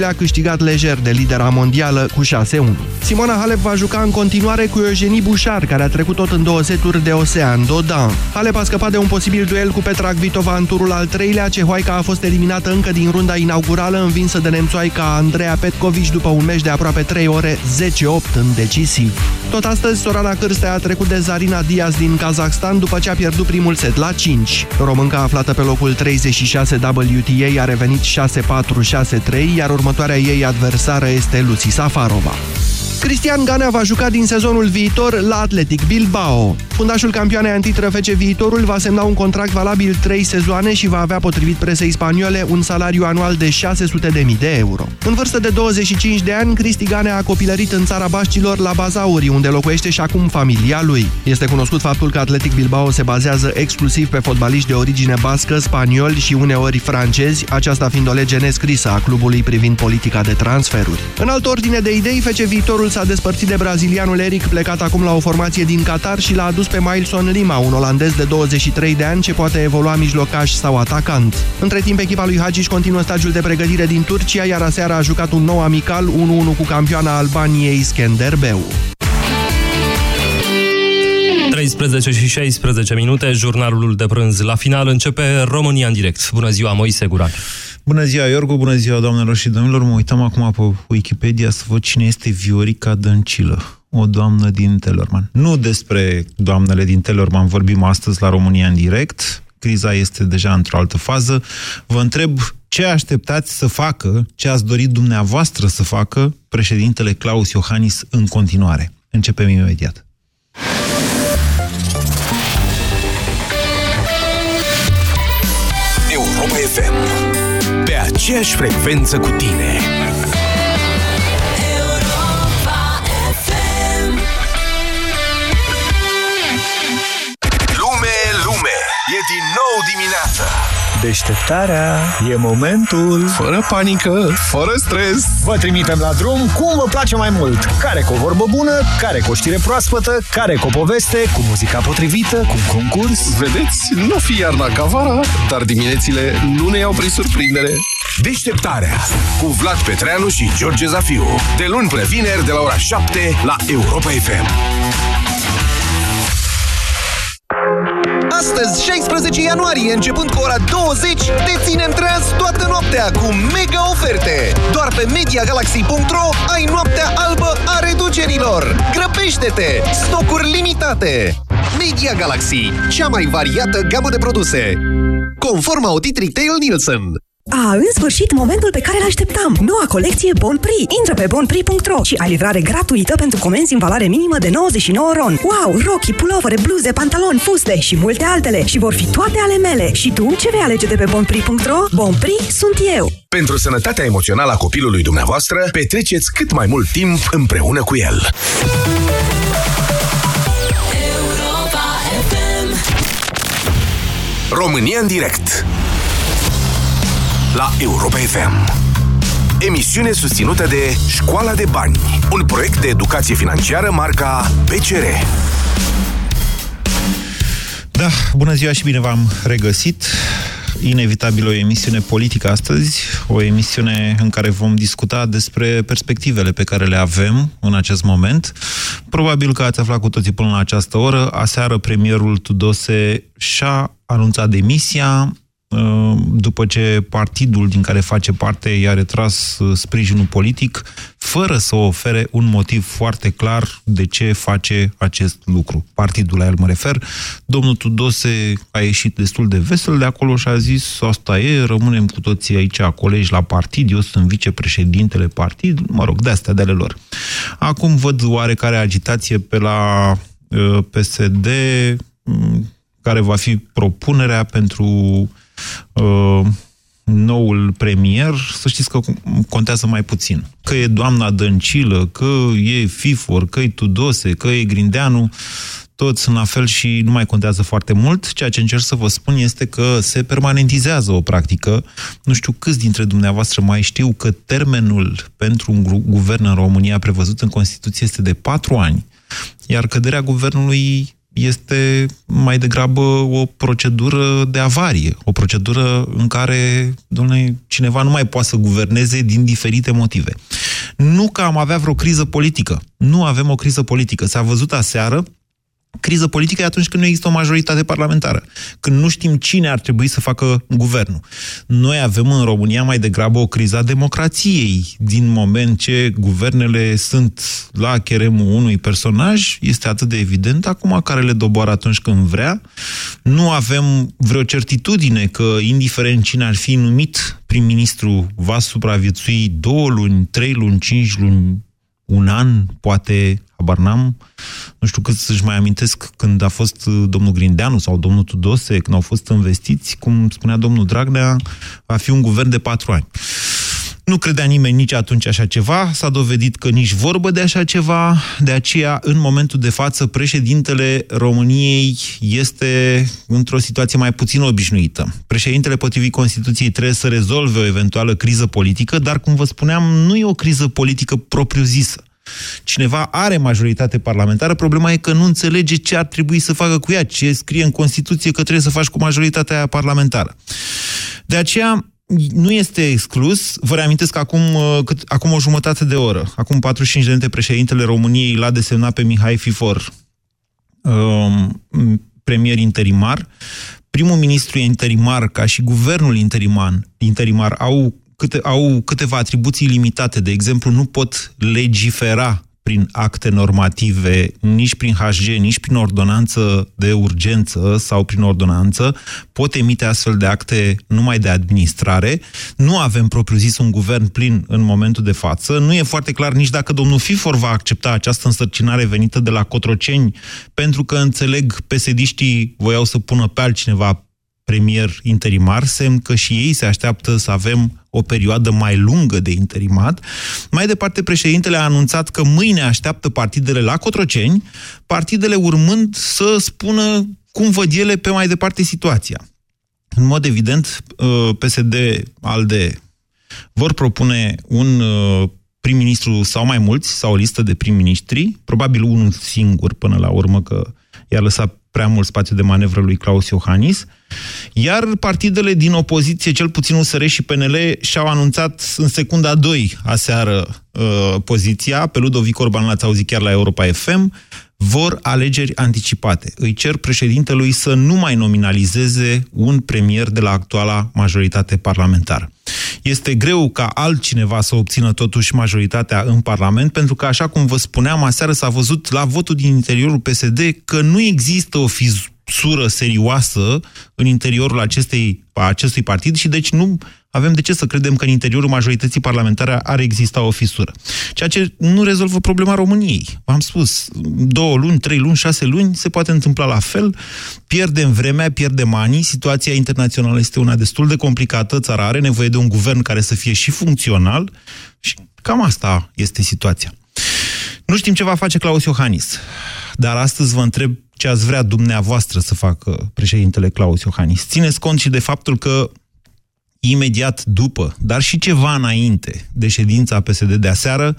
le-a câștigat lejer de lidera mondială cu 6-1. Simona Halep va juca în continuare cu Eugenie Bouchard, care a trecut tot în două seturi de Ocean Dodan. Halep a scăpat de un posibil duel cu Petra Kvitova în turul al treilea. Cehoaica a fost eliminată încă din runda inaugurală, învinsă de nemțoaica Andreea Petkovic după un meci de aproape 3 ore, 10-8 în decisiv. Tot astăzi, Sorana Cârstea a trecut de Zarina Diaz din Kazakhstan după ce a pierdut primul set la 5. Românca aflată pe locul 36 WTA a revenit 6-4-6-3, iar următoarea ei adversară este Lucy Safarova. Cristian Ganea va juca din sezonul viitor la Atletic Bilbao. Fundașul campioanei antitră FC Viitorul va semna un contract valabil 3 sezoane și va avea, potrivit presei spaniole, un salariu anual de 600.000 de euro. În vârstă de 25 de ani, Cristi Ganea a copilărit în țara Baștilor la Bazauri, unde locuiește și acum familia lui. Este cunoscut faptul că Atletic Bilbao se bazează exclusiv pe fotbaliști de origine bască, spanioli și uneori francezi, aceasta fiind o lege nescrisă a clubului privind politica de transferuri. În altă ordine de idei, FC Viitorul s-a despărțit de brazilianul Eric, plecat acum la o formație din Qatar și l-a adus pe Milson Lima, un olandez de 23 de ani ce poate evolua mijlocaș sau atacant. Între timp, echipa lui Hagis continuă stagiul de pregătire din Turcia, iar aseară a jucat un nou amical 1-1 cu campioana Albaniei Skenderbeu. 13 și 16 minute, jurnalul de prânz la final începe România în direct. Bună ziua, Moise Guran. Bună ziua, Iorgu, bună ziua, doamnelor și domnilor. Mă uitam acum pe Wikipedia să văd cine este Viorica Dăncilă, o doamnă din Telorman. Nu despre doamnele din Telorman vorbim astăzi la România în direct. Criza este deja într-o altă fază. Vă întreb ce așteptați să facă, ce ați dorit dumneavoastră să facă președintele Claus Iohannis în continuare. Începem imediat. Europa FM. Pe aceeași frecvență cu tine. Lume, lume, e din nou dimineața. Deșteptarea e momentul Fără panică, fără stres. Vă trimitem la drum cum vă place mai mult Care cu o vorbă bună, care cu o știre proaspătă Care cu o poveste, cu muzica potrivită, cu un concurs Vedeți, nu fi iarna ca vara, dar diminețile nu ne iau prin surprindere. Deșteptarea cu Vlad Petreanu și George Zafiu. De luni până vineri, de la ora 7 la Europa FM. Astăzi, 16 ianuarie, începând cu ora 20, deținem treaz toată noaptea cu mega oferte. Doar pe MediaGalaxy.ro ai noaptea albă a reducerilor. Grăbește-te! Stocuri limitate! Media Galaxy, cea mai variată gamă de produse. Conform audit Retail Nielsen. A, în sfârșit, momentul pe care l-așteptam! Noua colecție Bon Prix! Intră pe bonprix.ro și ai livrare gratuită pentru comenzi în valoare minimă de 99 ron. Wow! Rochi, pulovere, bluze, pantaloni, fuste și multe altele. Și vor fi toate ale mele. Și tu, ce vei alege de pe bonprix.ro? Bon Prix sunt eu! Pentru sănătatea emoțională a copilului dumneavoastră, petreceți cât mai mult timp împreună cu el. România în direct la Europa FM. Emisiune susținută de Școala de Bani, un proiect de educație financiară marca PCR. Da, bună ziua și bine v-am regăsit. Inevitabil o emisiune politică astăzi, o emisiune în care vom discuta despre perspectivele pe care le avem în acest moment. Probabil că ați aflat cu toții până la această oră. Aseară premierul Tudose și-a anunțat demisia, după ce partidul din care face parte i-a retras sprijinul politic, fără să ofere un motiv foarte clar de ce face acest lucru. Partidul la el mă refer. Domnul Tudose a ieșit destul de vesel de acolo și a zis asta e, rămânem cu toții aici colegi la partid, eu sunt vicepreședintele partid, mă rog, de-astea de ale lor. Acum văd oarecare agitație pe la uh, PSD, care va fi propunerea pentru uh, noul premier, să știți că contează mai puțin. Că e doamna Dăncilă, că e Fifor, că e Tudose, că e Grindeanu, toți sunt la fel și nu mai contează foarte mult. Ceea ce încerc să vă spun este că se permanentizează o practică. Nu știu câți dintre dumneavoastră mai știu că termenul pentru un guvern în România prevăzut în Constituție este de patru ani, iar căderea guvernului este mai degrabă o procedură de avarie, o procedură în care, domnule, cineva nu mai poate să guverneze din diferite motive. Nu că am avea vreo criză politică. Nu avem o criză politică. S-a văzut aseară Criză politică e atunci când nu există o majoritate parlamentară, când nu știm cine ar trebui să facă guvernul. Noi avem în România mai degrabă o criză a democrației. Din moment ce guvernele sunt la cheremul unui personaj, este atât de evident acum care le doboară atunci când vrea. Nu avem vreo certitudine că, indiferent cine ar fi numit prim-ministru, va supraviețui două luni, trei luni, cinci luni, un an, poate, habar n-am, nu știu cât să-și mai amintesc când a fost uh, domnul Grindeanu sau domnul Tudose, când au fost investiți, cum spunea domnul Dragnea, va fi un guvern de patru ani. Nu credea nimeni nici atunci așa ceva, s-a dovedit că nici vorbă de așa ceva, de aceea, în momentul de față, președintele României este într-o situație mai puțin obișnuită. Președintele, potrivit Constituției, trebuie să rezolve o eventuală criză politică, dar, cum vă spuneam, nu e o criză politică propriu-zisă. Cineva are majoritate parlamentară, problema e că nu înțelege ce ar trebui să facă cu ea, ce scrie în Constituție că trebuie să faci cu majoritatea parlamentară. De aceea, nu este exclus. Vă reamintesc că acum, uh, cât, acum o jumătate de oră, acum 45 de minute, președintele României l-a desemnat pe Mihai Fifor um, premier interimar. Primul ministru interimar, ca și guvernul interiman, interimar, au, câte, au câteva atribuții limitate. De exemplu, nu pot legifera prin acte normative, nici prin HG, nici prin ordonanță de urgență sau prin ordonanță, pot emite astfel de acte numai de administrare. Nu avem propriu-zis un guvern plin în momentul de față. Nu e foarte clar nici dacă domnul Fifor va accepta această însărcinare venită de la Cotroceni, pentru că înțeleg pesediștii voiau să pună pe altcineva premier interimar, semn că și ei se așteaptă să avem o perioadă mai lungă de interimat. Mai departe, președintele a anunțat că mâine așteaptă partidele la Cotroceni, partidele urmând să spună cum văd ele pe mai departe situația. În mod evident, uh, PSD, ALDE vor propune un uh, prim-ministru sau mai mulți, sau o listă de prim-ministri, probabil unul singur până la urmă, că i-a lăsat prea mult spațiu de manevră lui Claus Iohannis, iar partidele din opoziție, cel puțin USR și PNL, și-au anunțat în secunda 2 aseară uh, poziția, pe Ludovic Orban l-ați auzit chiar la Europa FM, vor alegeri anticipate. Îi cer președintelui să nu mai nominalizeze un premier de la actuala majoritate parlamentară. Este greu ca altcineva să obțină totuși majoritatea în Parlament, pentru că, așa cum vă spuneam, aseară s-a văzut la votul din interiorul PSD că nu există o fisură serioasă în interiorul acestei, acestui partid și deci nu avem de ce să credem că în interiorul majorității parlamentare ar exista o fisură. Ceea ce nu rezolvă problema României. V-am spus, două luni, trei luni, șase luni, se poate întâmpla la fel, pierdem vremea, pierdem ani, situația internațională este una destul de complicată, țara are nevoie de un guvern care să fie și funcțional și cam asta este situația. Nu știm ce va face Claus Iohannis, dar astăzi vă întreb ce ați vrea dumneavoastră să facă președintele Claus Iohannis. Țineți cont și de faptul că imediat după, dar și ceva înainte de ședința PSD de aseară,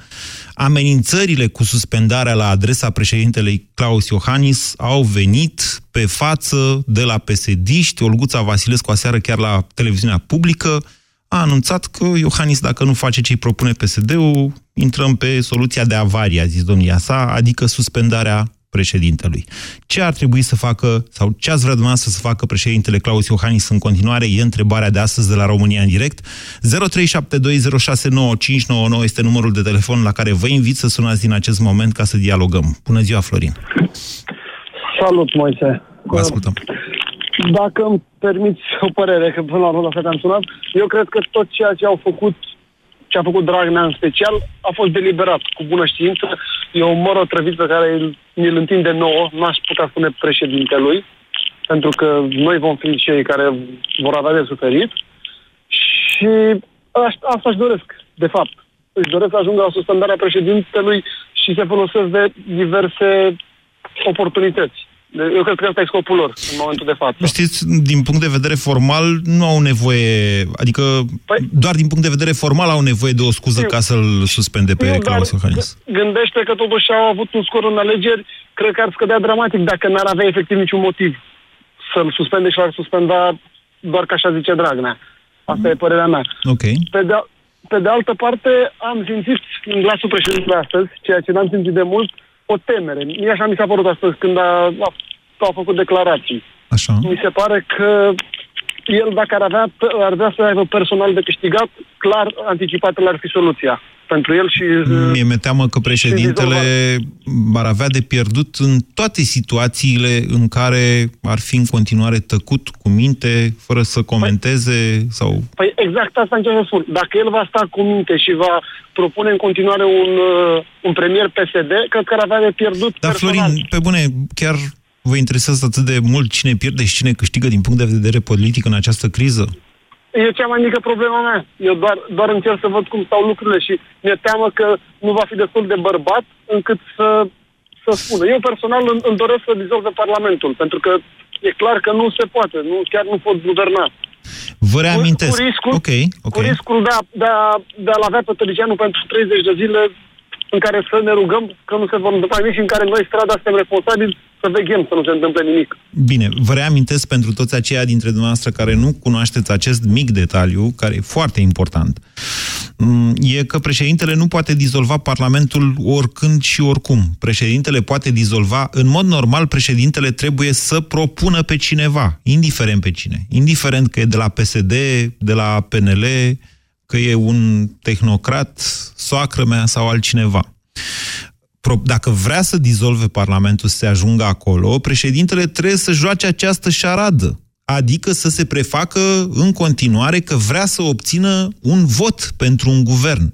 amenințările cu suspendarea la adresa președintelui Claus Iohannis au venit pe față de la PSD-ști. Olguța Vasilescu aseară chiar la televiziunea publică a anunțat că Iohannis, dacă nu face ce îi propune PSD-ul, intrăm pe soluția de avarie, a zis domnia sa, adică suspendarea președintelui. Ce ar trebui să facă, sau ce ați vrea dumneavoastră să facă președintele Claus Iohannis în continuare, e întrebarea de astăzi de la România în direct. 0372069599 este numărul de telefon la care vă invit să sunați din acest moment ca să dialogăm. Bună ziua, Florin! Salut, Moise! Vă ascultăm! Dacă îmi permiți o părere, că până la urmă la am sunat, eu cred că tot ceea ce au făcut ce a făcut Dragnea în special a fost deliberat, cu bună știință. E un măr otrăvit pe care îl întinde nouă, n-aș putea spune președintelui, pentru că noi vom fi cei care vor avea de suferit. Și asta își doresc, de fapt. Își doresc să ajungă la suspendarea președintelui și se folosesc de diverse oportunități. De- Eu cred că ăsta e scopul lor în momentul de față. Știți, din punct de vedere formal, nu au nevoie, adică Păi- doar din punct de vedere formal au nevoie de o scuză Eu- ca să-l suspende pe Nu, dar Claus Iohannis. g- gândește că totuși au avut un scor în alegeri, cred că ar scădea dramatic dacă n-ar avea efectiv niciun motiv să-l suspende și l-ar suspenda doar ca așa zice Dragnea. Asta e părerea mea. Ok. Pe de, pe de altă parte, am simțit în glasul președintelui astăzi, ceea ce n-am simțit de mult, o temere. Mie așa mi s-a părut astăzi când a, a, a făcut declarații. Așa. Mi se pare că el, dacă ar avea, ar vrea să aibă personal de câștigat, clar, anticipat ar fi soluția pentru el și... Mie mi-e teamă că președintele ar avea de pierdut în toate situațiile în care ar fi în continuare tăcut, cu minte, fără să comenteze sau... Păi exact asta încerc să spun. Dacă el va sta cu minte și va propune în continuare un, uh, un premier PSD, cred că ar avea de pierdut Dar, personal. Florin, pe bune, chiar vă interesează atât de mult cine pierde și cine câștigă din punct de vedere politic în această criză? E cea mai mică problema mea. Eu doar, doar încerc să văd cum stau lucrurile și mi-e teamă că nu va fi destul de bărbat încât să, să spună. Eu personal îmi, îmi doresc să dizolve Parlamentul, pentru că e clar că nu se poate, nu, chiar nu pot guverna. Vă reamintesc. Cu, cu riscul, ok, ok. cu riscul de, a, de, a, de a-l avea pe Tăricianu pentru 30 de zile în care să ne rugăm că nu se vor întâmpla nimic și în care noi, strada, suntem responsabili să veghem să nu se întâmple nimic. Bine, vă reamintesc pentru toți aceia dintre dumneavoastră care nu cunoașteți acest mic detaliu, care e foarte important, mm, e că președintele nu poate dizolva Parlamentul oricând și oricum. Președintele poate dizolva, în mod normal, președintele trebuie să propună pe cineva, indiferent pe cine. Indiferent că e de la PSD, de la PNL, că e un tehnocrat, soacră mea sau altcineva pro- dacă vrea să dizolve Parlamentul, să se ajungă acolo, președintele trebuie să joace această șaradă. Adică să se prefacă în continuare că vrea să obțină un vot pentru un guvern.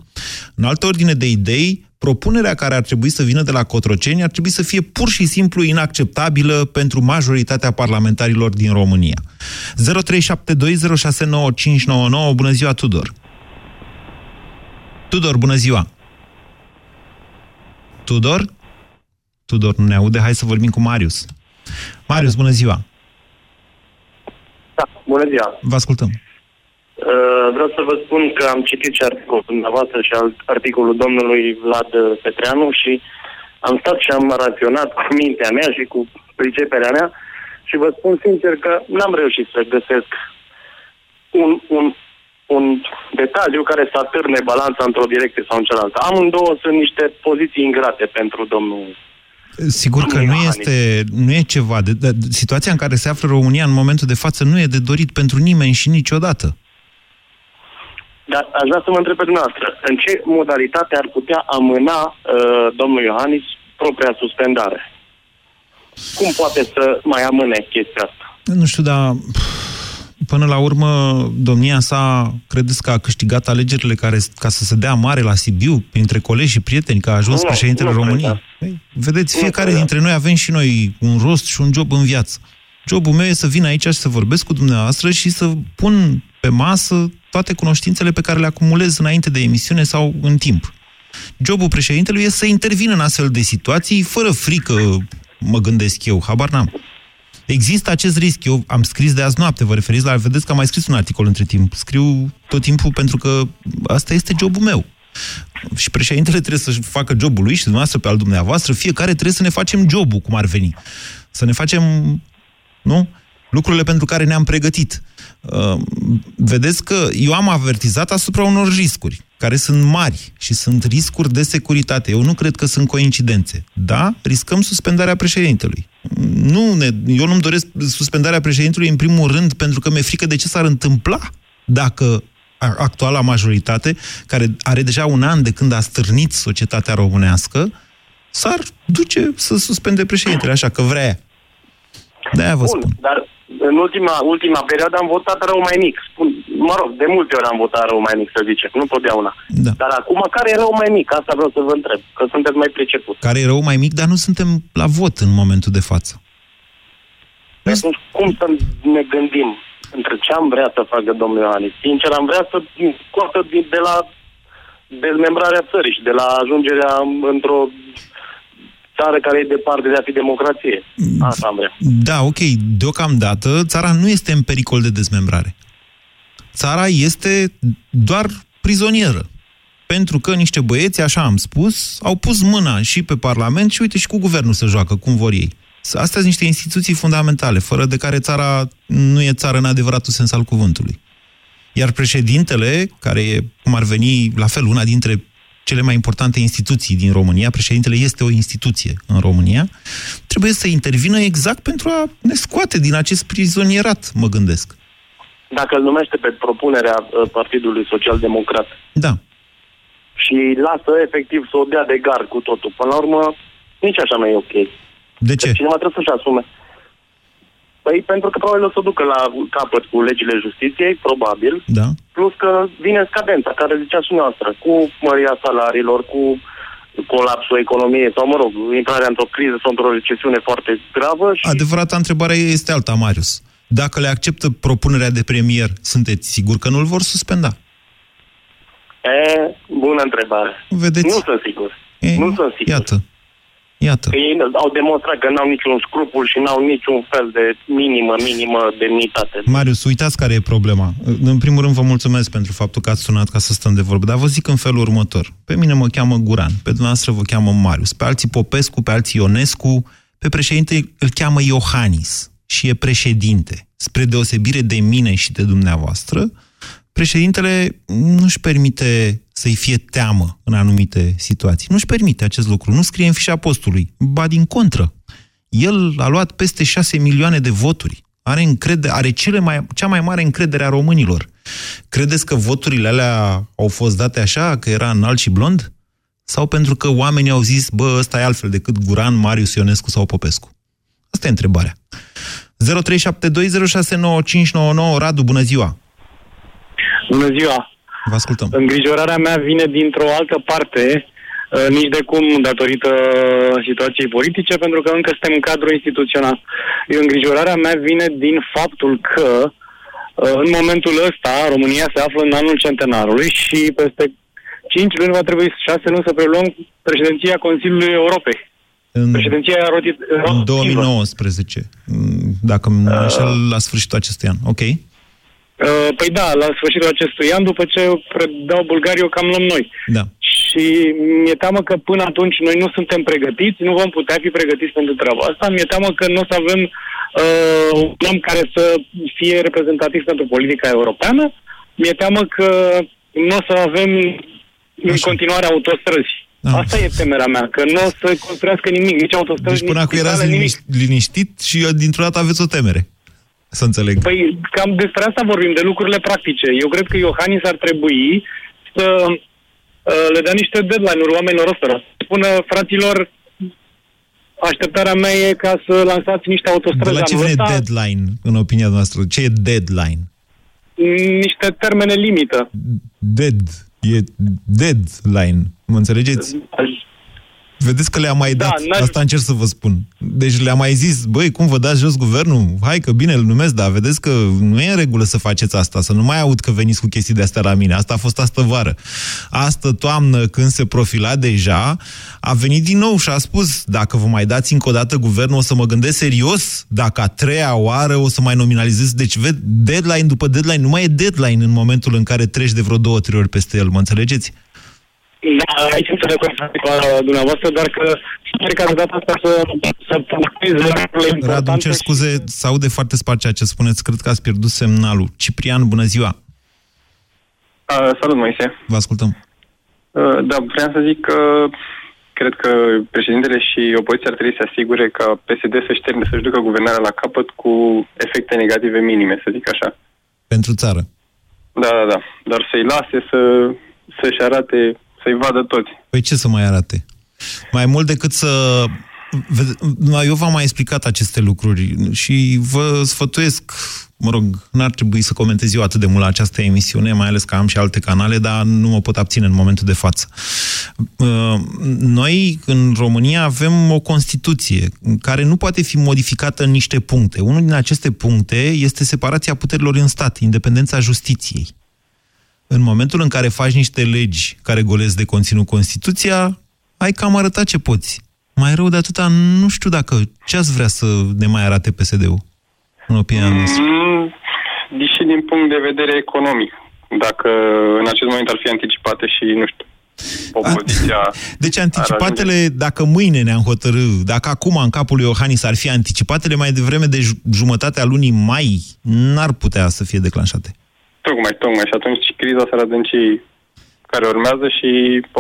În altă ordine de idei, propunerea care ar trebui să vină de la Cotroceni ar trebui să fie pur și simplu inacceptabilă pentru majoritatea parlamentarilor din România. 0372069599 Bună ziua, Tudor! Tudor, bună ziua! Tudor? Tudor nu ne aude, hai să vorbim cu Marius. Marius, bună ziua! Da, bună ziua. Vă ascultăm. Uh, Vreau să vă spun că am citit și articolul dumneavoastră și alt- articolul domnului Vlad Petreanu și am stat și am raționat cu mintea mea și cu priceperea mea și vă spun sincer că n-am reușit să găsesc un, un, un detaliu care să atârne balanța într-o direcție sau în cealaltă. Amândouă sunt niște poziții ingrate pentru domnul Sigur că nu Iohannis. este, nu e ceva. De, de, situația în care se află România în momentul de față nu e de dorit pentru nimeni și niciodată. Dar aș vrea să mă întreb pe dumneavoastră, în ce modalitate ar putea amâna uh, domnul Iohannis propria suspendare? Cum poate să mai amâne chestia asta? Nu știu, dar până la urmă domnia sa credeți că a câștigat alegerile care, ca să se dea mare la Sibiu printre colegi și prieteni, că a ajuns Nu, președintele nu cred, României? da. Păi, vedeți, Nu fiecare cred, da. dintre noi avem și noi un rost și un job în viață. Jobul meu e să vin aici și să vorbesc cu dumneavoastră și să pun pe masă toate cunoștințele pe care le acumulez înainte de emisiune sau în timp. Jobul președintelui e să intervină în astfel de situații fără frică, mă gândesc eu, habar n-am. Există acest risc. Eu am scris de azi noapte, vă referiți la... Vedeți că am mai scris un articol între timp. Scriu tot timpul pentru că asta este jobul meu. Și președintele trebuie să facă jobul lui și dumneavoastră pe al dumneavoastră. Fiecare trebuie să ne facem jobul, cum ar veni. Să ne facem, nu? Lucrurile pentru care ne-am pregătit. Uh, vedeți că eu am avertizat asupra unor riscuri, care sunt mari și sunt riscuri de securitate. Eu nu cred că sunt coincidențe. Da, riscăm suspendarea președintelui. Nu ne, eu nu-mi doresc suspendarea președintelui în primul rând pentru că mi-e frică de ce s-ar întâmpla dacă a- actuala majoritate, care are deja un an de când a stârnit societatea românească, s-ar duce să suspende președintele, așa că vrea ea. De-aia vă Bun, spun. dar în ultima, ultima perioadă am votat rău mai mic. Spun, mă rog, de multe ori am votat rău mai mic, să zicem, nu totdeauna. Da. Dar acum, care e rău mai mic? Asta vreau să vă întreb, că sunteți mai priceput. Care e rău mai mic, dar nu suntem la vot în momentul de față. Păi Atunci, cum să ne gândim între ce am vrea să facă domnul Iohannis? Sincer, am vrea să scoată din- de la dezmembrarea țării și de la ajungerea într-o țară care e departe de a fi democrație. Asta am vrea. Da, ok. Deocamdată, țara nu este în pericol de dezmembrare. Țara este doar prizonieră. Pentru că niște băieți, așa am spus, au pus mâna și pe Parlament și uite și cu guvernul să joacă, cum vor ei. Astea sunt niște instituții fundamentale, fără de care țara nu e țară în adevăratul sens al cuvântului. Iar președintele, care e, cum ar veni, la fel, una dintre cele mai importante instituții din România, președintele este o instituție în România, trebuie să intervină exact pentru a ne scoate din acest prizonierat, mă gândesc. Dacă îl numește pe propunerea uh, Partidului Social Democrat Da. și lasă efectiv să o dea de gar cu totul, până la urmă, nici așa nu e ok. De ce? Cineva trebuie să-și asume. Păi pentru că probabil o să ducă la capăt cu legile justiției, probabil, Da. plus că vine scadența, care zicea și noastră, cu măria salariilor, cu colapsul economiei sau, mă rog, intrarea într-o criză sau într-o recesiune foarte gravă și Adevărata întrebare este alta, Marius. Dacă le acceptă propunerea de premier, sunteți sigur că nu-l vor suspenda? e, bună întrebare. Vedeți? Nu sunt sigur. E, nu sunt sigur. Iată. Iată. Că ei au demonstrat că n-au niciun scrupul și n-au niciun fel de minimă, minimă demnitate. Marius, uitați care e problema. În primul rând vă mulțumesc pentru faptul că ați sunat ca să stăm de vorbă, dar vă zic în felul următor. Pe mine mă cheamă Guran, pe dumneavoastră vă cheamă Marius, pe alții Popescu, pe alții Ionescu, pe președinte îl cheamă Iohannis și e președinte. Spre deosebire de mine și de dumneavoastră, președintele nu-și permite să-i fie teamă în anumite situații. Nu-și permite acest lucru. Nu scrie în fișa postului. Ba din contră. El a luat peste 6 milioane de voturi. Are, încredere, are cele mai, cea mai mare încredere a românilor. Credeți că voturile alea au fost date așa, că era înalt și blond? Sau pentru că oamenii au zis, bă, ăsta e altfel decât Guran, Marius Ionescu sau Popescu? Asta e întrebarea. 0372069599 Radu, bună ziua! Bună ziua! Vă ascultăm. Îngrijorarea mea vine dintr-o altă parte, uh, nici de cum datorită situației politice, pentru că încă suntem în cadru instituțional. Îngrijorarea mea vine din faptul că uh, în momentul ăsta România se află în anul centenarului și peste 5 luni va trebui 6 luni să preluăm președinția Consiliului Europei. În, Președinția rotit, în 2019, dacă mă înșel, la sfârșitul acestui an. Ok? Uh, Păi da, la sfârșitul acestui an, după ce predau Bulgaria, o cam luăm noi. Da. Și mi-e teamă că până atunci noi nu suntem pregătiți, nu vom putea fi pregătiți pentru treaba asta. Mi-e teamă că nu o să avem uh, un om care să fie reprezentativ pentru politica europeană. Mi-e teamă că nu o să avem în continuare autostrăzi. Da. Asta e temerea mea, că nu o să construiască nimic, nici autostrăzi, Deci până nici acum erați spitale, nimic. liniș- liniștit și dintr-o dată aveți o temere. Să înțeleg. Păi cam despre asta vorbim, de lucrurile practice. Eu cred că Iohannis ar trebui să uh, le dea niște deadline-uri oamenilor ăstora. Să Spună, fraților, așteptarea mea e ca să lansați niște De autostrăzi la ce anul vine ăsta, deadline, în opinia noastră? Ce e deadline? niște termene limită. Dead. E deadline. Mă înțelegeți? Vedeți că le-am mai Da, dat. n-aș- Asta încerc să vă spun. Deci le-am mai zis, băi, cum vă dați jos guvernul? Hai că bine îl numesc, dar vedeți că nu e în regulă să faceți asta, să nu mai aud că veniți cu chestii de astea la mine. Asta a fost astă vară. Astă toamnă, când se profila deja, a venit din nou și a spus, dacă vă mai dați încă o dată guvernul, o să mă gândesc serios, dacă a treia oară o să mai nominalizez. Deci, ved, deadline după deadline, nu mai e deadline în momentul în care treci de vreo două, trei ori peste el, mă înțelegeți? Da, aici sunt de acord cu dumneavoastră, dar că sper că de data asta să, să puncteze lucrurile Radu, importante. îmi cer scuze, se aude foarte spart ceea ce spuneți. Cred că ați pierdut semnalul. Ciprian, bună ziua! Uh, salut, Moise. Vă ascultăm. Uh, da, vreau să zic că cred că președintele și opoziția ar trebui să asigure ca PSD să-și termine, să-și ducă guvernarea la capăt cu efecte negative minime, să zic așa. Pentru țară. Da, da, da. Dar să-i lase să, să-și arate, să-i vadă toți. Păi ce să mai arate? Mai mult decât să... Vede- Eu v-am mai explicat aceste lucruri și vă sfătuiesc, mă rog, n-ar trebui să comentez eu atât de mult la această emisiune, mai ales că am și alte canale, dar nu mă pot abține în momentul de față. Uh, Noi, în România, avem o Constituție care nu poate fi modificată în niște puncte. Unul din aceste puncte este separația puterilor în stat, independența justiției. În momentul în care faci niște legi care golesc de conținut Constituția, ai cam arătat ce poți. Mai rău de atâta, nu știu dacă ce ați vrea să ne mai arate PSD-ul, în opinia noastră. Mm, deși din punct de vedere economic, dacă în acest moment ar fi anticipate și, nu știu, opoziția... Deci anticipatele, dacă mâine ne-am hotărât, dacă acum în capul lui Iohannis ar fi anticipatele mai devreme de ju- jumătatea lunii mai, n-ar putea să fie declanșate. Tocmai, tocmai. Și atunci criza s-ar adânci care urmează și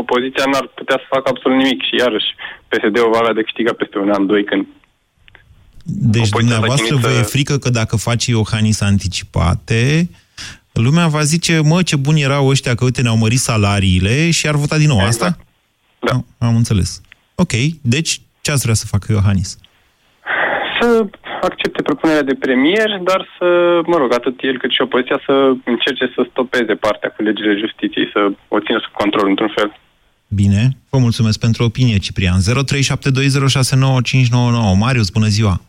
opoziția n-ar putea să facă absolut nimic. Și iarăși, PSD-ul va avea de câștigat peste un an, doi, când Deci Opoziția dumneavoastră s-a vă chinuit e să- frică că dacă face Iohannis anticipate, lumea va zice, mă, ce buni erau ăștia că, uite, ne-au mărit salariile și ar vota din nou asta? Da. Am, am înțeles. Ok, deci ce ați vrea să facă Iohannis? să accepte propunerea de premier, dar să, mă rog, atât el cât și opoziția să încerce să stopeze partea cu legile justiției, să o țină sub control într-un fel. Bine, vă mulțumesc pentru opinie, Ciprian. 0372069599. Marius, bună ziua!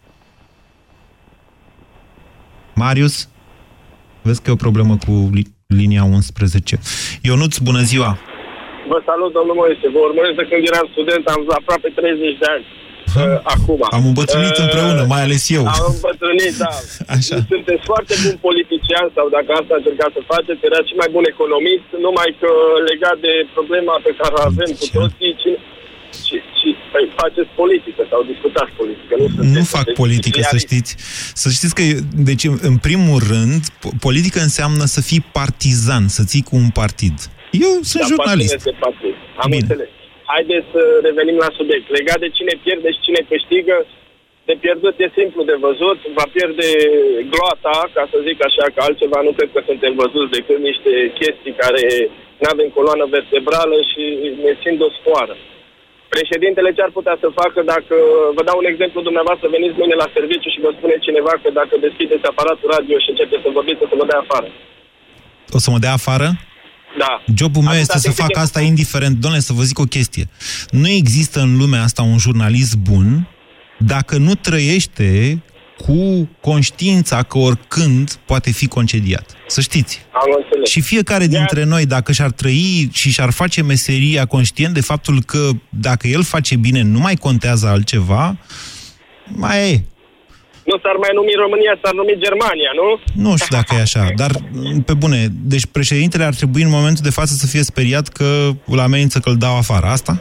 Marius? Vezi că e o problemă cu li- linia 11. Ionuț, bună ziua! Vă salut, domnul Moise. Vă urmăresc de când eram student, am aproape 30 de ani. Uh, acum. Am îmbătrânit Uh, împreună, mai ales eu. Am îmbătrânit, da. Așa. Sunteți foarte bun politician sau dacă asta încercați să faceți, era și mai bun economist, numai că legat de problema pe care o avem cu toții, cine, și, și păi, faceți politică sau discutați politică. Nu, sunteți Nu fac politică, să știți. Să știți că, deci, în primul rând, po- politică înseamnă să fii partizan, să ții cu un partid. Eu sunt jurnalist. De partid. Am Bine. înțeles. Haideți să revenim la subiect. Legat de cine pierde și cine câștigă, de pierdut e simplu de văzut. Va pierde gloata, ca să zic așa, că altceva nu cred că suntem văzuți decât niște chestii care nu avem coloană vertebrală și ne țin de o sfoară. Președintele ce ar putea să facă dacă, vă dau un exemplu, dumneavoastră veniți mâine la serviciu și vă spune cineva că dacă deschideți aparatul radio și începeți să vorbiți, o să vă dea afară. O să mă dea afară? Da. Jobul meu Atâta este să timp cât fac e- asta indiferent. Doamne, să vă zic o chestie. Nu există în lumea asta un jurnalist bun dacă nu trăiește cu conștiința că oricând poate fi concediat. Să știți. Am înțeles. Și fiecare dintre noi, dacă și-ar trăi și și-ar face meseria conștient de faptul că dacă el face bine, nu mai contează altceva, mai e. Nu s-ar mai numi România, s-ar numi Germania, nu? Nu știu dacă e așa, dar pe bune, deci președintele ar trebui în momentul de față să fie speriat că îl amenință că îl dau afară. Asta?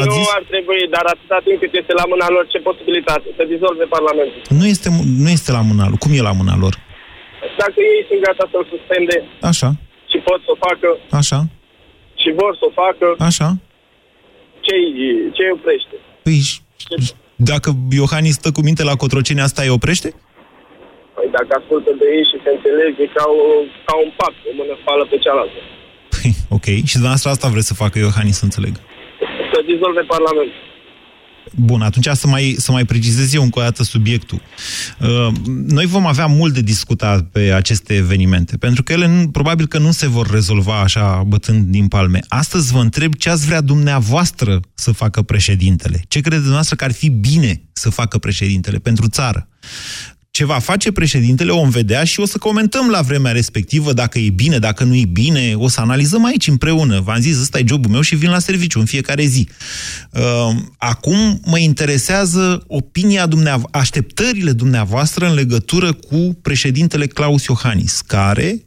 Ați nu zis? ar trebui, dar atâta timp cât este la mâna lor, ce posibilitate? Să dizolve Parlamentul. Nu este, nu este la mâna lor. Cum e la mâna lor? Dacă ei sunt gata să-l suspende Așa, și pot să o facă așa, și vor să o facă, așa. ce-i, ce-i oprește? Păi, și- dacă Iohannis stă cu minte la Cotroceni, asta îi oprește? Păi dacă ascultă de ei și se înțeleg, e ca, o, ca un pact, o mână spală pe cealaltă. Ok. Și dumneavoastră asta vreți să facă Iohannis, să înțeleg. Să dizolve Parlamentul. Bun, atunci să mai, să mai precizez eu încă o dată subiectul. Uh, Noi vom avea mult de discutat pe aceste evenimente, pentru că ele nu, probabil că nu se vor rezolva așa bătând din palme. Astăzi vă întreb ce ați vrea dumneavoastră să facă președintele. Ce credeți dumneavoastră că ar fi bine să facă președintele pentru țară? Ce va face președintele o vom vedea și o să comentăm la vremea respectivă dacă e bine, dacă nu e bine, o să analizăm aici împreună. V-am zis, ăsta e jobul meu și vin la serviciu în fiecare zi. Uh, Acum mă interesează opinia dumneavoastră, așteptările dumneavoastră în legătură cu președintele Claus Iohannis, care,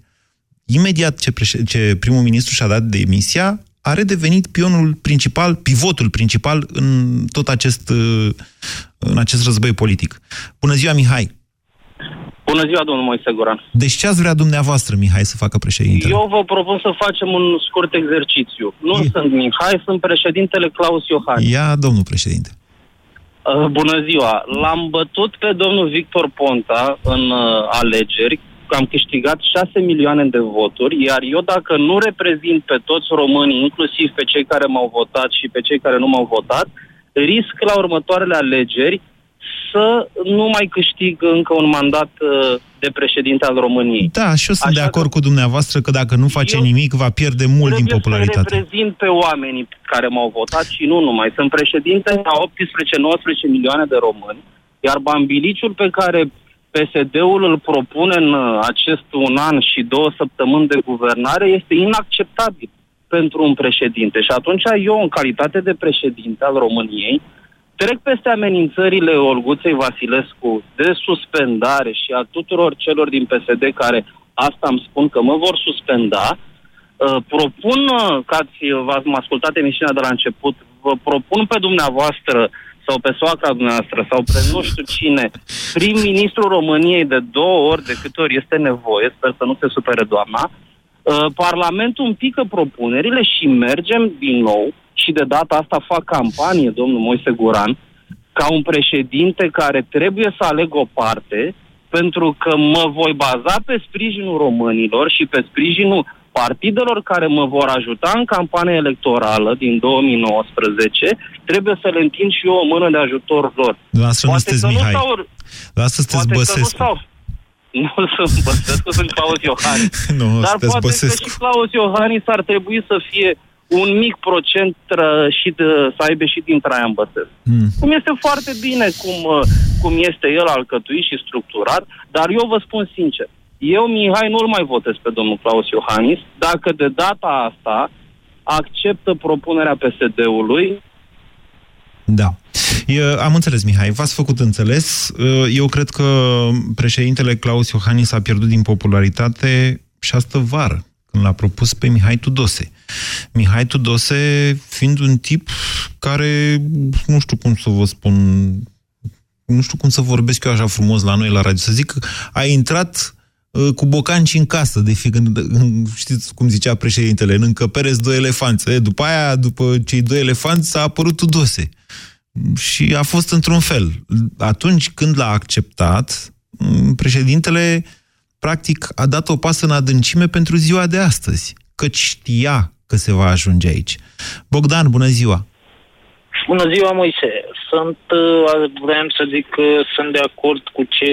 imediat ce, preș- ce primul ministru și-a dat demisia, a redevenit pionul principal, pivotul principal în tot acest, uh, în acest război politic. Bună ziua, Mihai! Bună ziua, domnul Moise Goran. Deci ce ați vrea dumneavoastră, Mihai, să facă președintele? Eu vă propun să facem un scurt exercițiu. Nu sunt Mihai, sunt președintele Claus Iohannis. Ia, domnul președinte. Uh, Bună ziua! L-am bătut pe domnul Victor Ponta în uh, alegeri, am câștigat 6 milioane de voturi, iar eu dacă nu reprezint pe toți românii, inclusiv pe cei care m-au votat și pe cei care nu m-au votat, risc la următoarele alegeri să nu mai câștig încă un mandat uh, de președinte al României. Da, și eu sunt de acord cu dumneavoastră că dacă nu face nimic, va pierde mult din Trebuie să popularitate. reprezint pe oamenii care m-au votat și nu numai. Sunt președinte a 18-19 milioane de români, iar bambiliciul pe care PSD-ul îl propune în uh, acest un an și două săptămâni de guvernare este inacceptabil pentru un președinte. Și atunci eu, în calitate de președinte al României, Trec peste amenințările Olguței Vasilescu de suspendare și a tuturor celor din PSD care asta îmi spun că mă vor suspenda. Uh, propun, uh, că ați, v-ați ascultat emisiunea de la început, vă propun pe dumneavoastră sau pe soacra dumneavoastră sau pe nu știu cine, prim-ministrul României de două ori de câte ori este nevoie, sper să nu se supere doamna, uh, Parlamentul împică propunerile și mergem din nou și de data asta fac campanie, domnul Moise Guran, ca un președinte care trebuie să aleg o parte, pentru că mă voi baza pe sprijinul românilor și pe sprijinul partidelor care mă vor ajuta în campania electorală din 2019, trebuie să le întind și eu o mână de ajutor lor. Lasă nu sunteți Mihai. Lasă să Băsescu. Că nu Nu sunt Băsescu, sunt Claus Iohannis. nu, Dar poate Băsescu. că și Claus Iohannis ar trebui să fie un mic procent și de, să aibă și din Traian Băsescu. Mm. Cum este foarte bine cum, cum este el alcătuit și structurat, dar eu vă spun sincer, eu, Mihai, nu-l mai votez pe domnul Claus Iohannis dacă de data asta acceptă propunerea PSD-ului. Da. Eu, am înțeles, Mihai, v-ați făcut înțeles. Eu cred că președintele Claus Iohannis a pierdut din popularitate și astă vară, când l-a propus pe Mihai Tudose. Mihai Tudose fiind un tip care, nu știu cum să vă spun, nu știu cum să vorbesc eu așa frumos la noi la radio, să zic, a intrat Uh, cu bocanci în casă, de fi când, știți cum zicea președintele, în încăpere doi elefanți. După aia, după cei doi elefanți, a apărut Tudose. Și a fost într-un fel. Atunci când l-a acceptat, mm, președintele practic a dat o pasă în adâncime pentru ziua de astăzi, căci știa că se va ajunge aici. Bogdan, bună ziua! Bună ziua, Moise! Sunt, uh, vreau să zic că sunt de acord cu ce,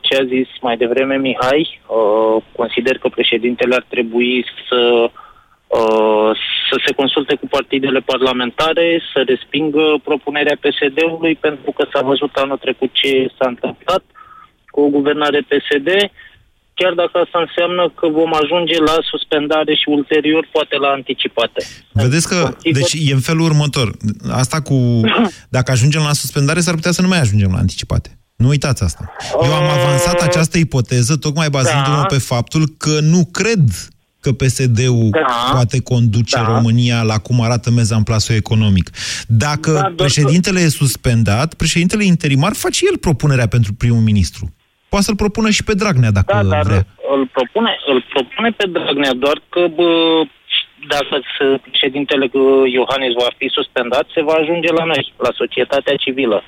ce a zis mai devreme Mihai. Uh, consider că președintele ar trebui să, uh, să se consulte cu partidele parlamentare, să respingă propunerea PSD-ului, pentru că s-a văzut anul trecut ce s-a întâmplat cu o guvernare PSD chiar dacă asta înseamnă că vom ajunge la suspendare și ulterior poate la anticipate. Vedeți că, deci e în felul următor. Asta cu, dacă ajungem la suspendare, s-ar putea să nu mai ajungem la anticipate. Nu uitați asta. Eu am avansat uh, această ipoteză tocmai bazându-mă da. pe faptul că nu cred că PSD-ul da. poate conduce da. România la cum arată mezamplasul economic. Dacă da, președintele că... e suspendat, președintele interimar face el propunerea pentru primul ministru. Poate să-l propună și pe Dragnea, dacă da, dar vrea. Îl propune, îl propune pe Dragnea, doar că bă, dacă președintele Iohannis va fi suspendat, se va ajunge la noi, la societatea civilă.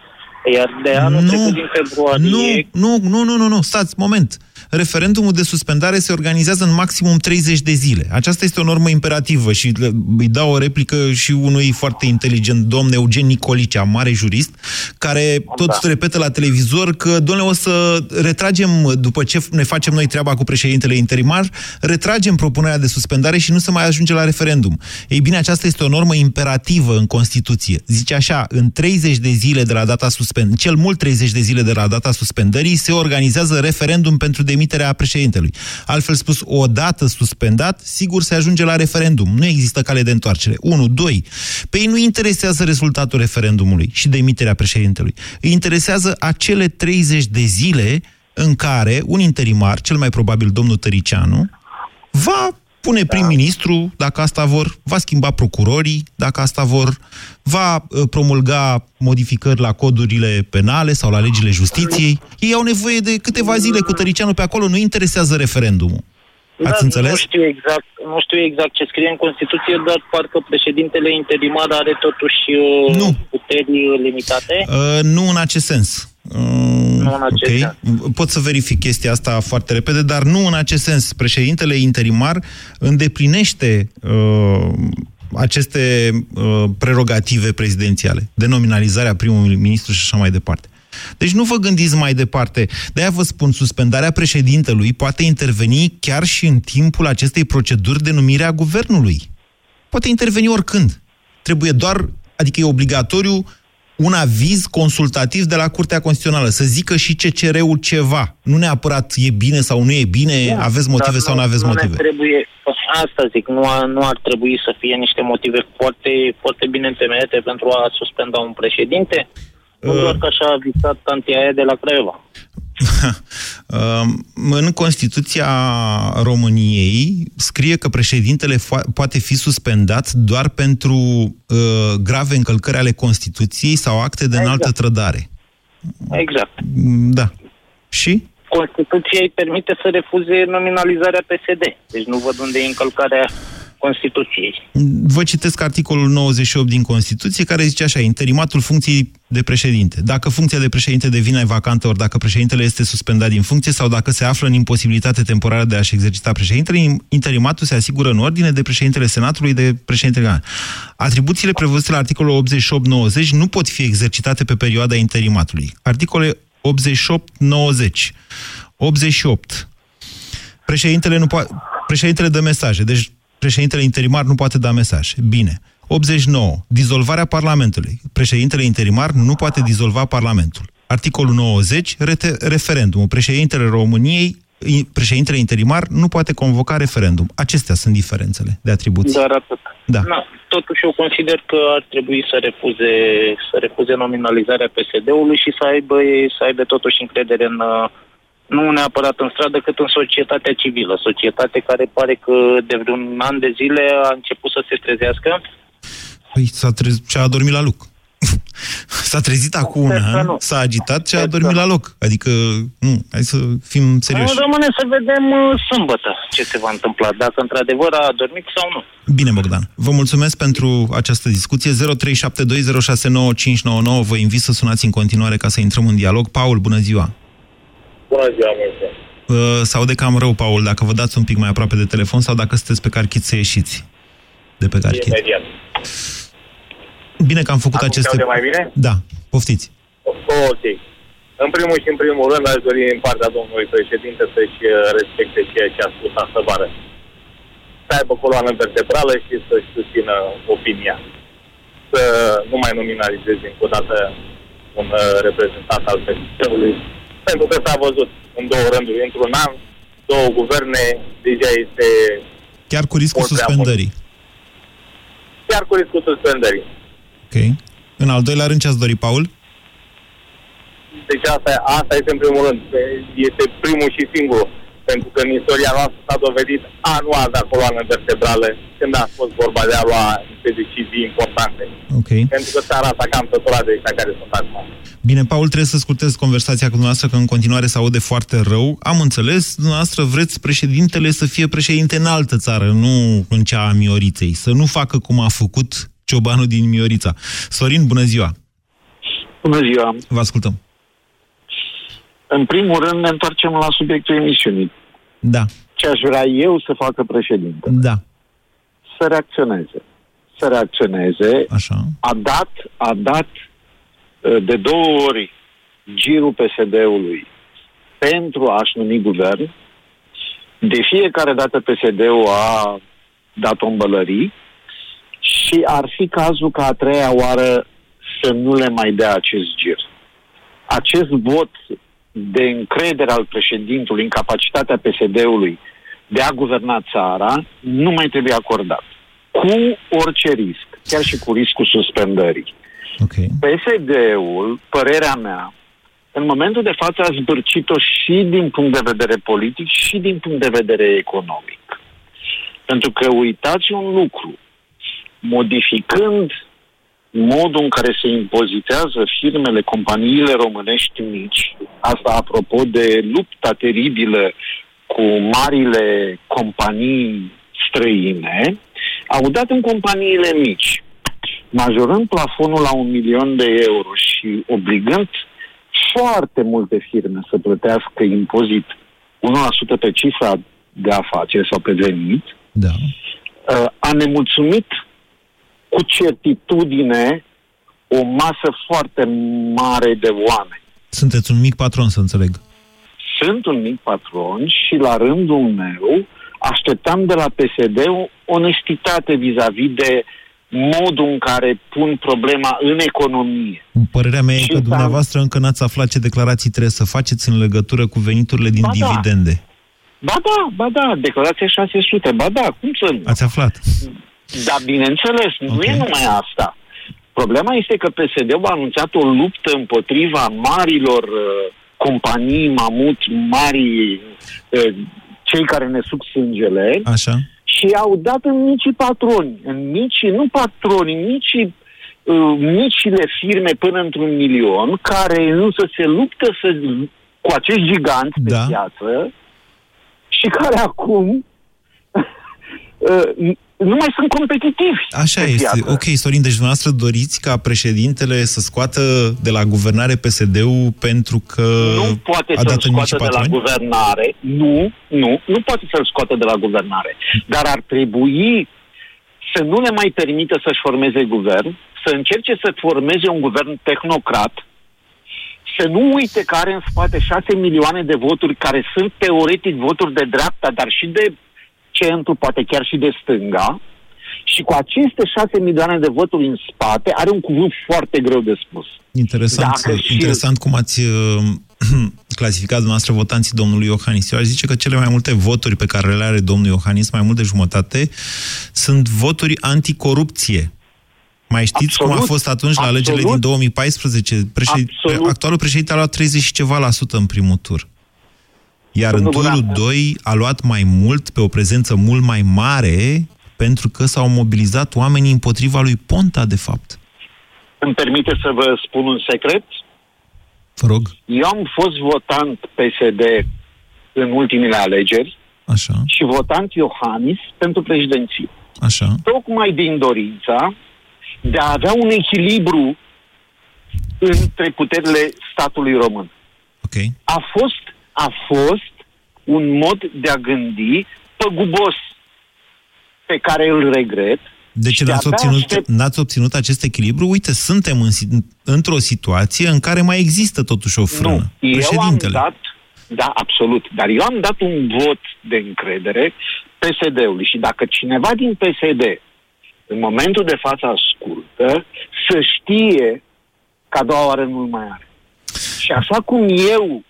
Iar de anul nu, trecut din februarie... Nu, nu, nu, nu, nu, nu, stați, moment referendumul de suspendare se organizează în maximum 30 de zile. Aceasta este o normă imperativă și îi dau o replică și unui foarte inteligent domn, Eugen Nicolicea, mare jurist, care tot da. repetă la televizor că, domnule, o să retragem, după ce ne facem noi treaba cu președintele interimar, retragem propunerea de suspendare și nu se mai ajunge la referendum. Ei bine, aceasta este o normă imperativă în Constituție. Zice așa, în 30 de zile de la data suspendării, cel mult 30 de zile de la data suspendării, se organizează referendum pentru demiterea demiterea președintelui. Altfel spus, odată suspendat, sigur se ajunge la referendum. Nu există cale de întoarcere. 1. 2. Pe ei nu interesează rezultatul referendumului și demiterea președintelui. Îi interesează acele 30 de zile în care un interimar, cel mai probabil domnul Tăricianu, va pune da. prim-ministru, dacă asta vor, va schimba procurorii, dacă asta vor, va uh, promulga modificări la codurile penale sau la legile justiției. Ei au nevoie de câteva zile cu Tăricianu pe acolo, nu interesează referendumul. Ați da, înțeles? Nu știu, exact, nu știu exact ce scrie în Constituție, dar parcă președintele interimar are totuși uh, nu. puteri limitate. Uh, nu în acest sens. Nu în acest okay. sens. Pot să verific chestia asta foarte repede, dar nu în acest sens. Președintele interimar îndeplinește uh, aceste uh, prerogative prezidențiale, de nominalizarea primului ministru și așa mai departe. Deci nu vă gândiți mai departe. De-aia vă spun, suspendarea președintelui poate interveni chiar și în timpul acestei proceduri de numire a guvernului. Poate interveni oricând. Trebuie doar, adică e obligatoriu un aviz consultativ de la Curtea Constituțională, să zică și CCR-ul ceva. Nu neapărat e bine sau nu e bine, da, aveți motive sau nu aveți nu motive. trebuie, asta zic, nu, a, nu ar trebui să fie niște motive foarte, foarte bine întemeiate pentru a suspenda un președinte. Nu doar că așa a visat tantia aia de la Craiova. Um, În Constituția României scrie că președintele fo- poate fi suspendat doar pentru uh, grave încălcări ale Constituției sau acte de înaltă trădare. Exact. Da. Și? Constituția îi permite să refuze nominalizarea PSD. Deci nu văd unde e încălcarea Constituției. Vă citesc articolul 98 din Constituție, care zice așa, interimatul funcției de președinte. Dacă funcția de președinte devine vacantă, ori dacă președintele este suspendat din funcție sau dacă se află în imposibilitate temporară de a-și exercita președintele, interimatul se asigură în ordine de președintele Senatului, de președintele Atribuțiile prevăzute la articolul 88-90 nu pot fi exercitate pe perioada interimatului. Articole 88-90. 88. Președintele, nu poate, președintele dă mesaje, deci președintele interimar nu poate da mesaj. Bine. 89. Dizolvarea Parlamentului. Președintele interimar nu poate dizolva Parlamentul. Articolul 90. Rete- referendumul. Președintele României, i- președintele interimar nu poate convoca referendum. Acestea sunt diferențele de atribuții. Doar atât. Da. Na, totuși eu consider că ar trebui să refuze, să refuze nominalizarea PSD-ului și să aibă, să aibă totuși încredere în, uh, nu neapărat în stradă, cât în societatea civilă. Societate care pare că de vreun an de zile a început să se trezească. Păi s-a trez... și a dormit la loc. S-a trezit acum un Sper că an, nu. s-a agitat și a dormit la loc. Adică, nu, hai să fim serioși. Rămâne să vedem uh, sâmbătă ce se va întâmpla, dacă într-adevăr a adormit sau nu. Bine, Bogdan. Vă mulțumesc pentru această discuție. 0372069599. Vă invit să sunați în continuare ca să intrăm în dialog. Paul, bună ziua! Bună ziua, Moise. Uh, Sau de cam rău, Paul, dacă vă dați un pic mai aproape de telefon sau dacă sunteți pe carchit să ieșiți de pe carchit. Imediat. Bine că am făcut Acum aceste... se aude mai bine? Da, poftiți. Ok. În primul și în primul rând aș dori din partea domnului președinte să-și uh, respecte ceea ce a spus astă vară. Să aibă coloană vertebrală și să-și susțină opinia. Să nu mai nominalizeze încă o dată un uh, reprezentant al PSD-ului. Pentru că s-a văzut în două rânduri, într-un an, două guverne, deja este Chiar cu riscul Mult prea suspendării. chiar cu riscul suspendării. Ok. În al doilea rând, ce ați dori, Paul? Deci asta, asta este în primul rând. Este primul și singurul. Pentru că în istoria noastră s-a dovedit a nu avea coloană vertebrală când a fost vorba de a lua niște decizii importante. Ok. Pentru că țara asta cam săturat de ăștia care sunt acum. Bine, Paul, trebuie să scurtez conversația cu dumneavoastră, că în continuare se aude foarte rău. Am înțeles, dumneavoastră vreți președintele să fie președinte în altă țară, nu în cea a Mioriței. Să nu facă cum a făcut ciobanul din Miorița. Sorin, bună ziua! Bună ziua! Vă ascultăm. În primul rând ne întoarcem la subiectul emisiunii. Da. Ce aș vrea eu să facă președinte? Da. Să reacționeze. Să reacționeze. Așa. A dat, a dat uh, de două ori girul PSD-ului pentru a-și numi guvern. De fiecare dată PSD-ul a dat o îmbălării și ar fi cazul ca a treia oară să nu le mai dea acest gir. Acest vot de încredere al președintului în capacitatea PSD-ului de a guverna țara nu mai trebuie acordat. Cu orice risc, chiar și cu riscul suspendării. Okay. PSD-ul, părerea mea, în momentul de față a zbârcit-o și din punct de vedere politic și din punct de vedere economic. Pentru că uitați un lucru, modificând modul în care se impozitează firmele, companiile românești mici, asta apropo de lupta teribilă cu marile companii străine, au dat în companiile mici, majorând plafonul la un milion de euro și obligând foarte multe firme să plătească impozit 1% pe cifra de afaceri sau pe venit, da. a nemulțumit cu certitudine o masă foarte mare de oameni. Sunteți un mic patron, să înțeleg. Sunt un mic patron și la rândul meu așteptam de la PSD o onestitate vis-a-vis de modul în care pun problema în economie. Părerea mea e Și că s-a- dumneavoastră încă n-ați aflat ce declarații trebuie să faceți în legătură cu veniturile din Ba da. dividende. Ba da, ba da, declarația 600, ba da, cum să nu? Ați aflat? Da, bineînțeles, nu Ok. e numai asta. Problema este că PSD-ul a anunțat o luptă împotriva marilor uh, companii, mamut, mari, uh, cei care ne suc sângele. Așa. Și au dat în micii patroni, în mici, nu patroni, în micii uh, micile firme până într-un milion, care însă se luptă să, cu acești giganți da. pe piață și care acum uh, nu mai sunt competitivi. Așa este. Piață. Ok, Sorin, deci dumneavoastră doriți ca președintele să scoată de la guvernare PSD-ul pentru că nu poate a să-l dat în scoată de la patroni? guvernare. Nu, nu, nu poate să-l scoată de la guvernare. Dar ar trebui să nu le mai permită să-și formeze guvern, să încerce să formeze un guvern tehnocrat, să nu uite că are în spate șase milioane de voturi care sunt teoretic voturi de dreapta, dar și de centru, poate chiar și de stânga, și cu aceste șase milioane de voturi în spate are un cuvânt foarte greu de spus. Interesant, Dacă și- interesant cum ați uh, clasificat dumneavoastră votanții domnului Iohannis. Eu aș zice că cele mai multe voturi pe care le are domnul Iohannis, mai mult de jumătate, sunt voturi anticorupție. Mai știți cum a Absolut, fost atunci la absolut. alegerile din 2014? Președ... Absolut. Actualul președinte a luat 30 și ceva la sută în primul tur. Iar în Domnul turul Guran. 2 a luat mai mult, pe o prezență mult mai mare, pentru că s-au mobilizat oamenii împotriva lui Ponta, de fapt. Îmi permite să vă spun un secret? Vă rog. Eu am fost votant PSD în ultimele alegeri Așa, și votant Iohannis pentru președinție. așa. Tocmai din dorința de a avea un echilibru între puterile statului român. Ok. A fost, a fost un mod de a gândi păgubos pe care îl regret. De ce Și n-ați de-abia obținut, aștept- n-ați obținut acest echilibru? Uite, suntem în, si- într-o situație în care mai există totuși o frână. Nu, eu am Președintele. dat, da, absolut, dar eu am dat un vot de încredere PSD-ului și dacă cineva din PSD în momentul de față ascultă, să știe că a doua oară nu mai are. Și așa cum eu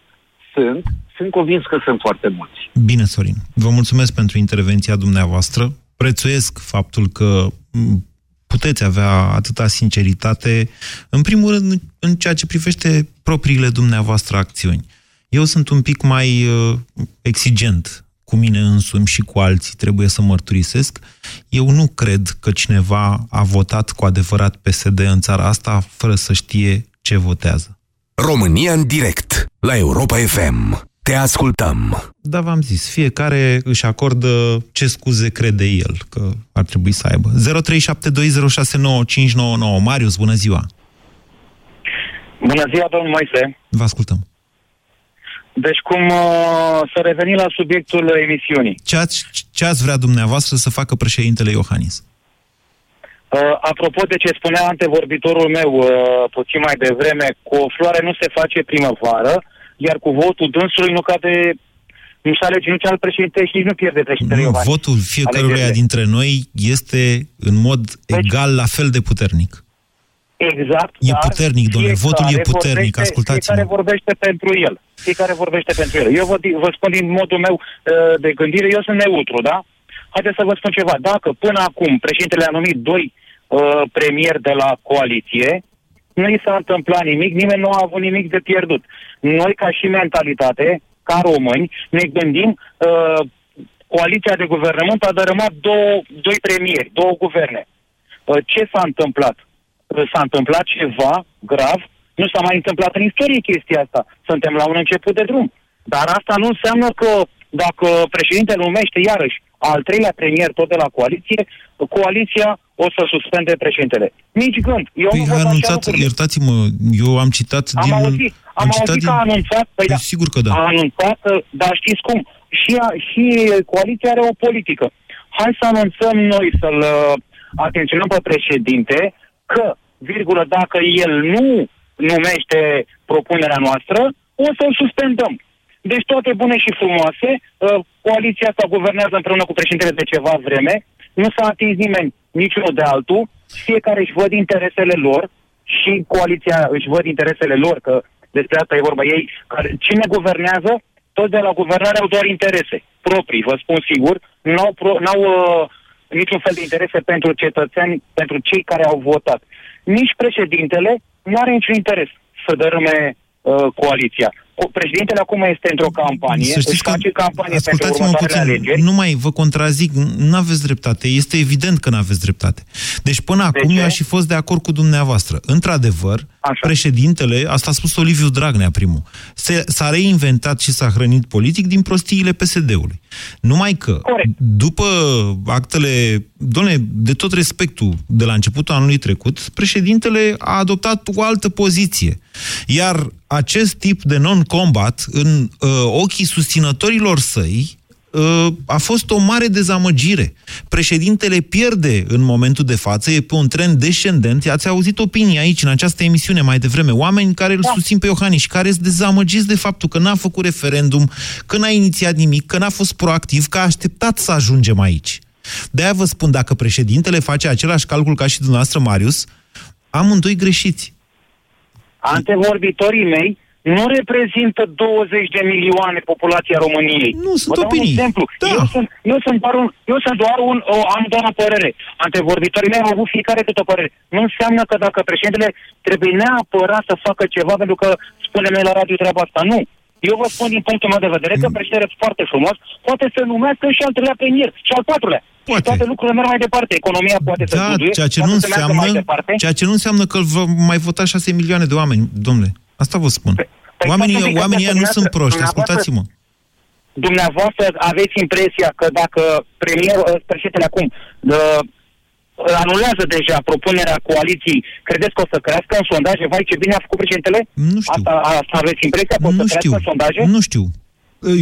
sunt, sunt convins că sunt foarte mulți. Bine, Sorin. Vă mulțumesc pentru intervenția dumneavoastră. Prețuiesc faptul că m, puteți avea atâta sinceritate, în primul rând, în ceea ce privește propriile dumneavoastră acțiuni. Eu sunt un pic mai uh, exigent cu mine însumi și cu alții, trebuie să mărturisesc. Eu nu cred că cineva a votat cu adevărat PSD în țara asta fără să știe ce votează. România în direct la Europa FM. Te ascultăm. Da, v-am zis, fiecare își acordă ce scuze crede el că ar trebui să aibă. 0372069599. Marius, bună ziua! Bună ziua, domnul Moise. Vă ascultăm. Deci cum uh, să revenim la subiectul emisiunii. Ce ați, ce ați vrea dumneavoastră să facă președintele Iohannis? Uh, apropo de ce spunea antevorbitorul meu uh, puțin mai devreme, cu o floare nu se face primăvară, iar cu votul dânsului nu cade nu se alege nici al președinte și nici nu pierde președintele Nu, Iohannis. votul fiecăruia Alegerile. dintre noi este în mod egal la fel de puternic. Exact. E dar puternic, domnule, fiecare votul e puternic, vorbește- ascultați-mă. Fiecare vorbește pentru el. Fiecare vorbește pentru el. Eu vă, di- vă spun din modul meu uh, de gândire, eu sunt neutru, da? Haideți să vă spun ceva. Dacă până acum președintele a numit doi uh, premieri de la coaliție, nu i s-a întâmplat nimic, nimeni nu a avut nimic de pierdut. Noi, ca și mentalitate, ca români, ne gândim, uh, coaliția de guvernământ a dărâmat două, doi premieri, două guverne. Uh, ce s-a întâmplat? Uh, S-a întâmplat ceva grav? Nu s-a mai întâmplat în istorie chestia asta. Suntem la un început de drum. Dar asta nu înseamnă că dacă președintele numește iarăși al treilea premier tot de la coaliție, coaliția o să suspende președintele. Nici gând. Eu Păi nu a văd așa anunțat, lucrurile. iertați-mă, eu am citat Am din... auzit, am, citat auzit din... că a anunțat, păi da, sigur că da. a anunțat, uh, dar știți cum, și, a, și coaliția are o politică. Hai să anunțăm noi să-l uh, atenționăm pe președinte că, virgulă, dacă el nu numește propunerea noastră, o să-l suspendăm. Deci toate bune și frumoase, uh, coaliția asta guvernează împreună cu președintele de ceva vreme, nu s-a atins nimeni niciunul de altul, fiecare își văd interesele lor și coaliția își văd interesele lor, că despre asta e vorba ei, care, cine guvernează, toți de la guvernare au doar interese proprii, vă spun sigur, n-au, pro, n-au uh, niciun fel de interese pentru cetățeni, pentru cei care au votat. nici președintele nu are niciun interes să dărâme uh, coaliția. Cu- Președintele acum este într-o campanie, Să știți își că, face campanie pentru ascultați-mă următoarele puțin, alegeri. nu mai vă contrazic, nu aveți dreptate, este evident că nu aveți dreptate. Deci până acum ce? eu aș fi fost de acord cu dumneavoastră. Într-adevăr, președintele, asta a spus Oliviu Dragnea primul, se- s-a reinventat și s-a hrănit politic din prostiile PSD-ului. Numai că, după actele, doamne, de tot respectul de la începutul anului trecut, președintele a adoptat o altă poziție. Iar acest tip de non-combat, în uh, ochii susținătorilor săi, uh, a fost o mare dezamăgire. Președintele pierde în momentul de față, e pe un trend descendent. Ați auzit opinii aici, în această emisiune mai devreme, oameni care îl susțin pe Iohannis și care sunt dezamăgiți de faptul că n-a făcut referendum, că n-a inițiat nimic, că n-a fost proactiv, că a așteptat să ajungem aici. De-aia vă spun, dacă președintele face același calcul ca și dumneavoastră, Marius, amândoi greșiți. Antevorbitorii mei nu reprezintă 20 de milioane populația României. Nu, sunt Vă dau opinii. Un exemplu. Da. Eu, sunt, eu sunt doar un, eu sunt doar un, o, am doar o părere. Antevorbitorii mei au avut fiecare câte o părere. Nu înseamnă că dacă președintele trebuie neapărat să facă ceva pentru că spune noi la radio treaba asta. Nu. Eu vă spun din punctul meu de vedere că președintele foarte frumos poate să numească și al treilea premier și al patrulea. Poate. Și toate lucrurile merg mai departe. Economia poate să Da, buduie, ceea ce, poate nu să meargă mai înseamnă, departe. ceea ce nu înseamnă că îl vă mai vota 6 milioane de oameni, domnule. Asta vă spun. Păi, oamenii stați un pic, oamenii ăia nu dumneavoastră- sunt proști, dumneavoastră- ascultați-mă. dumneavoastră aveți impresia că dacă premierul, ă, președintele acum uh, anulează deja propunerea coaliției, credeți că o să crească în sondaje? Vai, ce bine a făcut președintele? Nu știu. Asta, asta aveți impresia că o să Nu crească știu. în sondaje? Nu știu.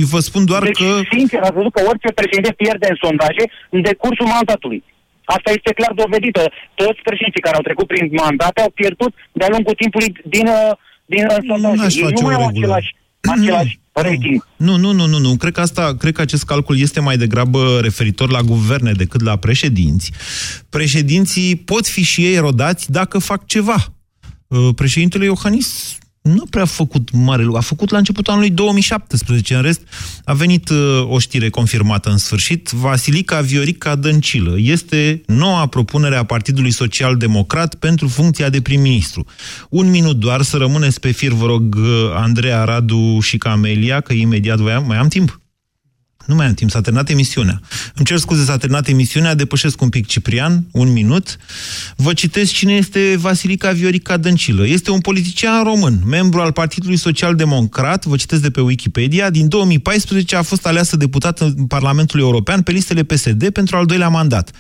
Eu vă spun doar deci, că... sincer, ați văzut că orice președinte pierde în sondaje în decursul mandatului. Asta este clar dovedită. Toți președinții care au trecut prin mandate au pierdut de-a lungul timpului din, uh, din uh, sondaje. n-aș Ei face nu mai o au regulă. același, același rating. Nu, nu, nu, nu, nu. Cred că, asta, cred că acest calcul este mai degrabă referitor la guverne decât la președinți. Președinții pot fi și ei erodați dacă fac ceva. Uh, Președintele Iohannis nu prea a făcut mare lucru. A făcut la începutul anului 2017. În rest, a venit uh, o știre confirmată în sfârșit. Vasilica Viorica Dăncilă este noua propunere a Partidului Social Democrat pentru funcția de prim-ministru. Un minut doar să rămâneți pe fir, vă rog, uh, Andreea, Radu și Camelia, că imediat voi am, mai am timp. Nu mai am timp, s-a terminat emisiunea. Îmi cer scuze, s-a terminat emisiunea, depășesc un pic Ciprian, un minut. Vă citesc cine este Vasilica Viorica Dăncilă. Este un politician român, membru al Partidului Social Democrat, vă citesc de pe Wikipedia. Din 2014 a fost aleasă deputat în Parlamentul European pe listele PSD pentru al doilea mandat.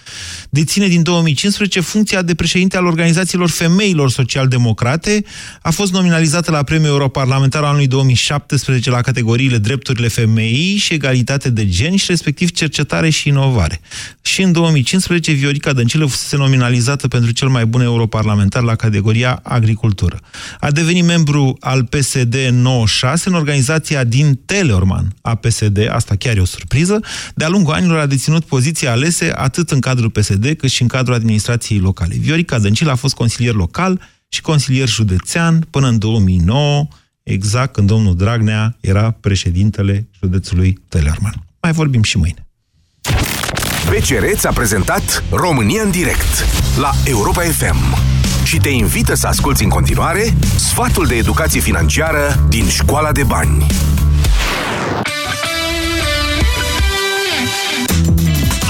Deține din 2015 funcția de președinte al organizațiilor femeilor social-democrate. A fost nominalizată la Premiul Europarlamentar anului 2017 la categoriile Drepturile Femeii și Egalitate de Gen și respectiv Cercetare și Inovare. Și în 2015 Viorica Dăncilă fusese nominalizată pentru cel mai bun europarlamentar la categoria Agricultură. A devenit membru al PSD 96 în organizația din Teleorman a PSD, asta chiar e o surpriză. De-a lungul anilor a deținut poziții alese atât în cadrul PSD cât și în cadrul administrației locale. Viorica Dăncilă a fost consilier local și consilier județean până în 2009, exact când domnul Dragnea era președintele județului Teleorman. Mai vorbim și mâine. BCR ți-a prezentat România în direct la Europa FM și te invită să asculti în continuare sfatul de educație financiară din Școala de Bani.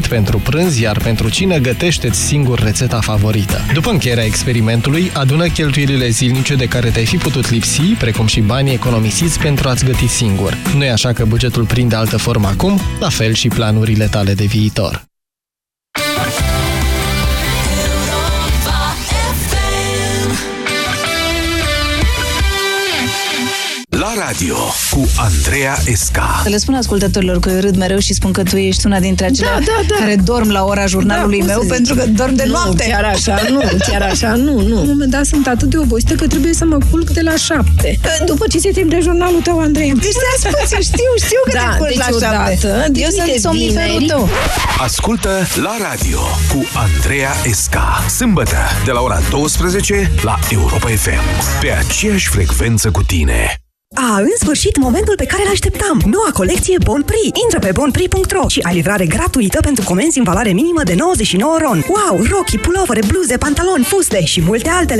pentru prânz, iar pentru cine gătește-ți singur rețeta favorită. După încheierea experimentului, adună cheltuielile zilnice de care te-ai fi putut lipsi, precum și banii economisiți pentru a-ți găti singur. Nu e așa că bugetul prinde altă formă acum? La fel și planurile tale de viitor. La radio cu Andreea Esca. Le spun ascultătorilor că eu râd mereu și spun că tu ești una dintre acelea Da, da, da. care dorm la ora jurnalului Da, cum meu să zic? pentru că dorm de nu, noapte. chiar așa, nu, chiar așa, nu, nu. La un moment dat sunt atât de obosită că trebuie să mă culc de la șapte. După ce se termină jurnalul tău, Andrei. Deci stai puțin, știu, știu că da, te culci deci la șapte. odată, Eu sunt uite, somniferul vineri, tău. Ascultă la radio cu Andreea Esca. Sâmbătă de la ora 12 la Europa FM. Pe aceeași frecvență cu tine. A, în sfârșit, momentul pe care l-așteptam. Noua colecție Bon Prix. Intră pe bonprix.ro și ai livrare gratuită pentru comenzi în valoare minimă de 99 ron. Wow, rochii, pulovere, bluze, pantaloni, fuste și multe altele.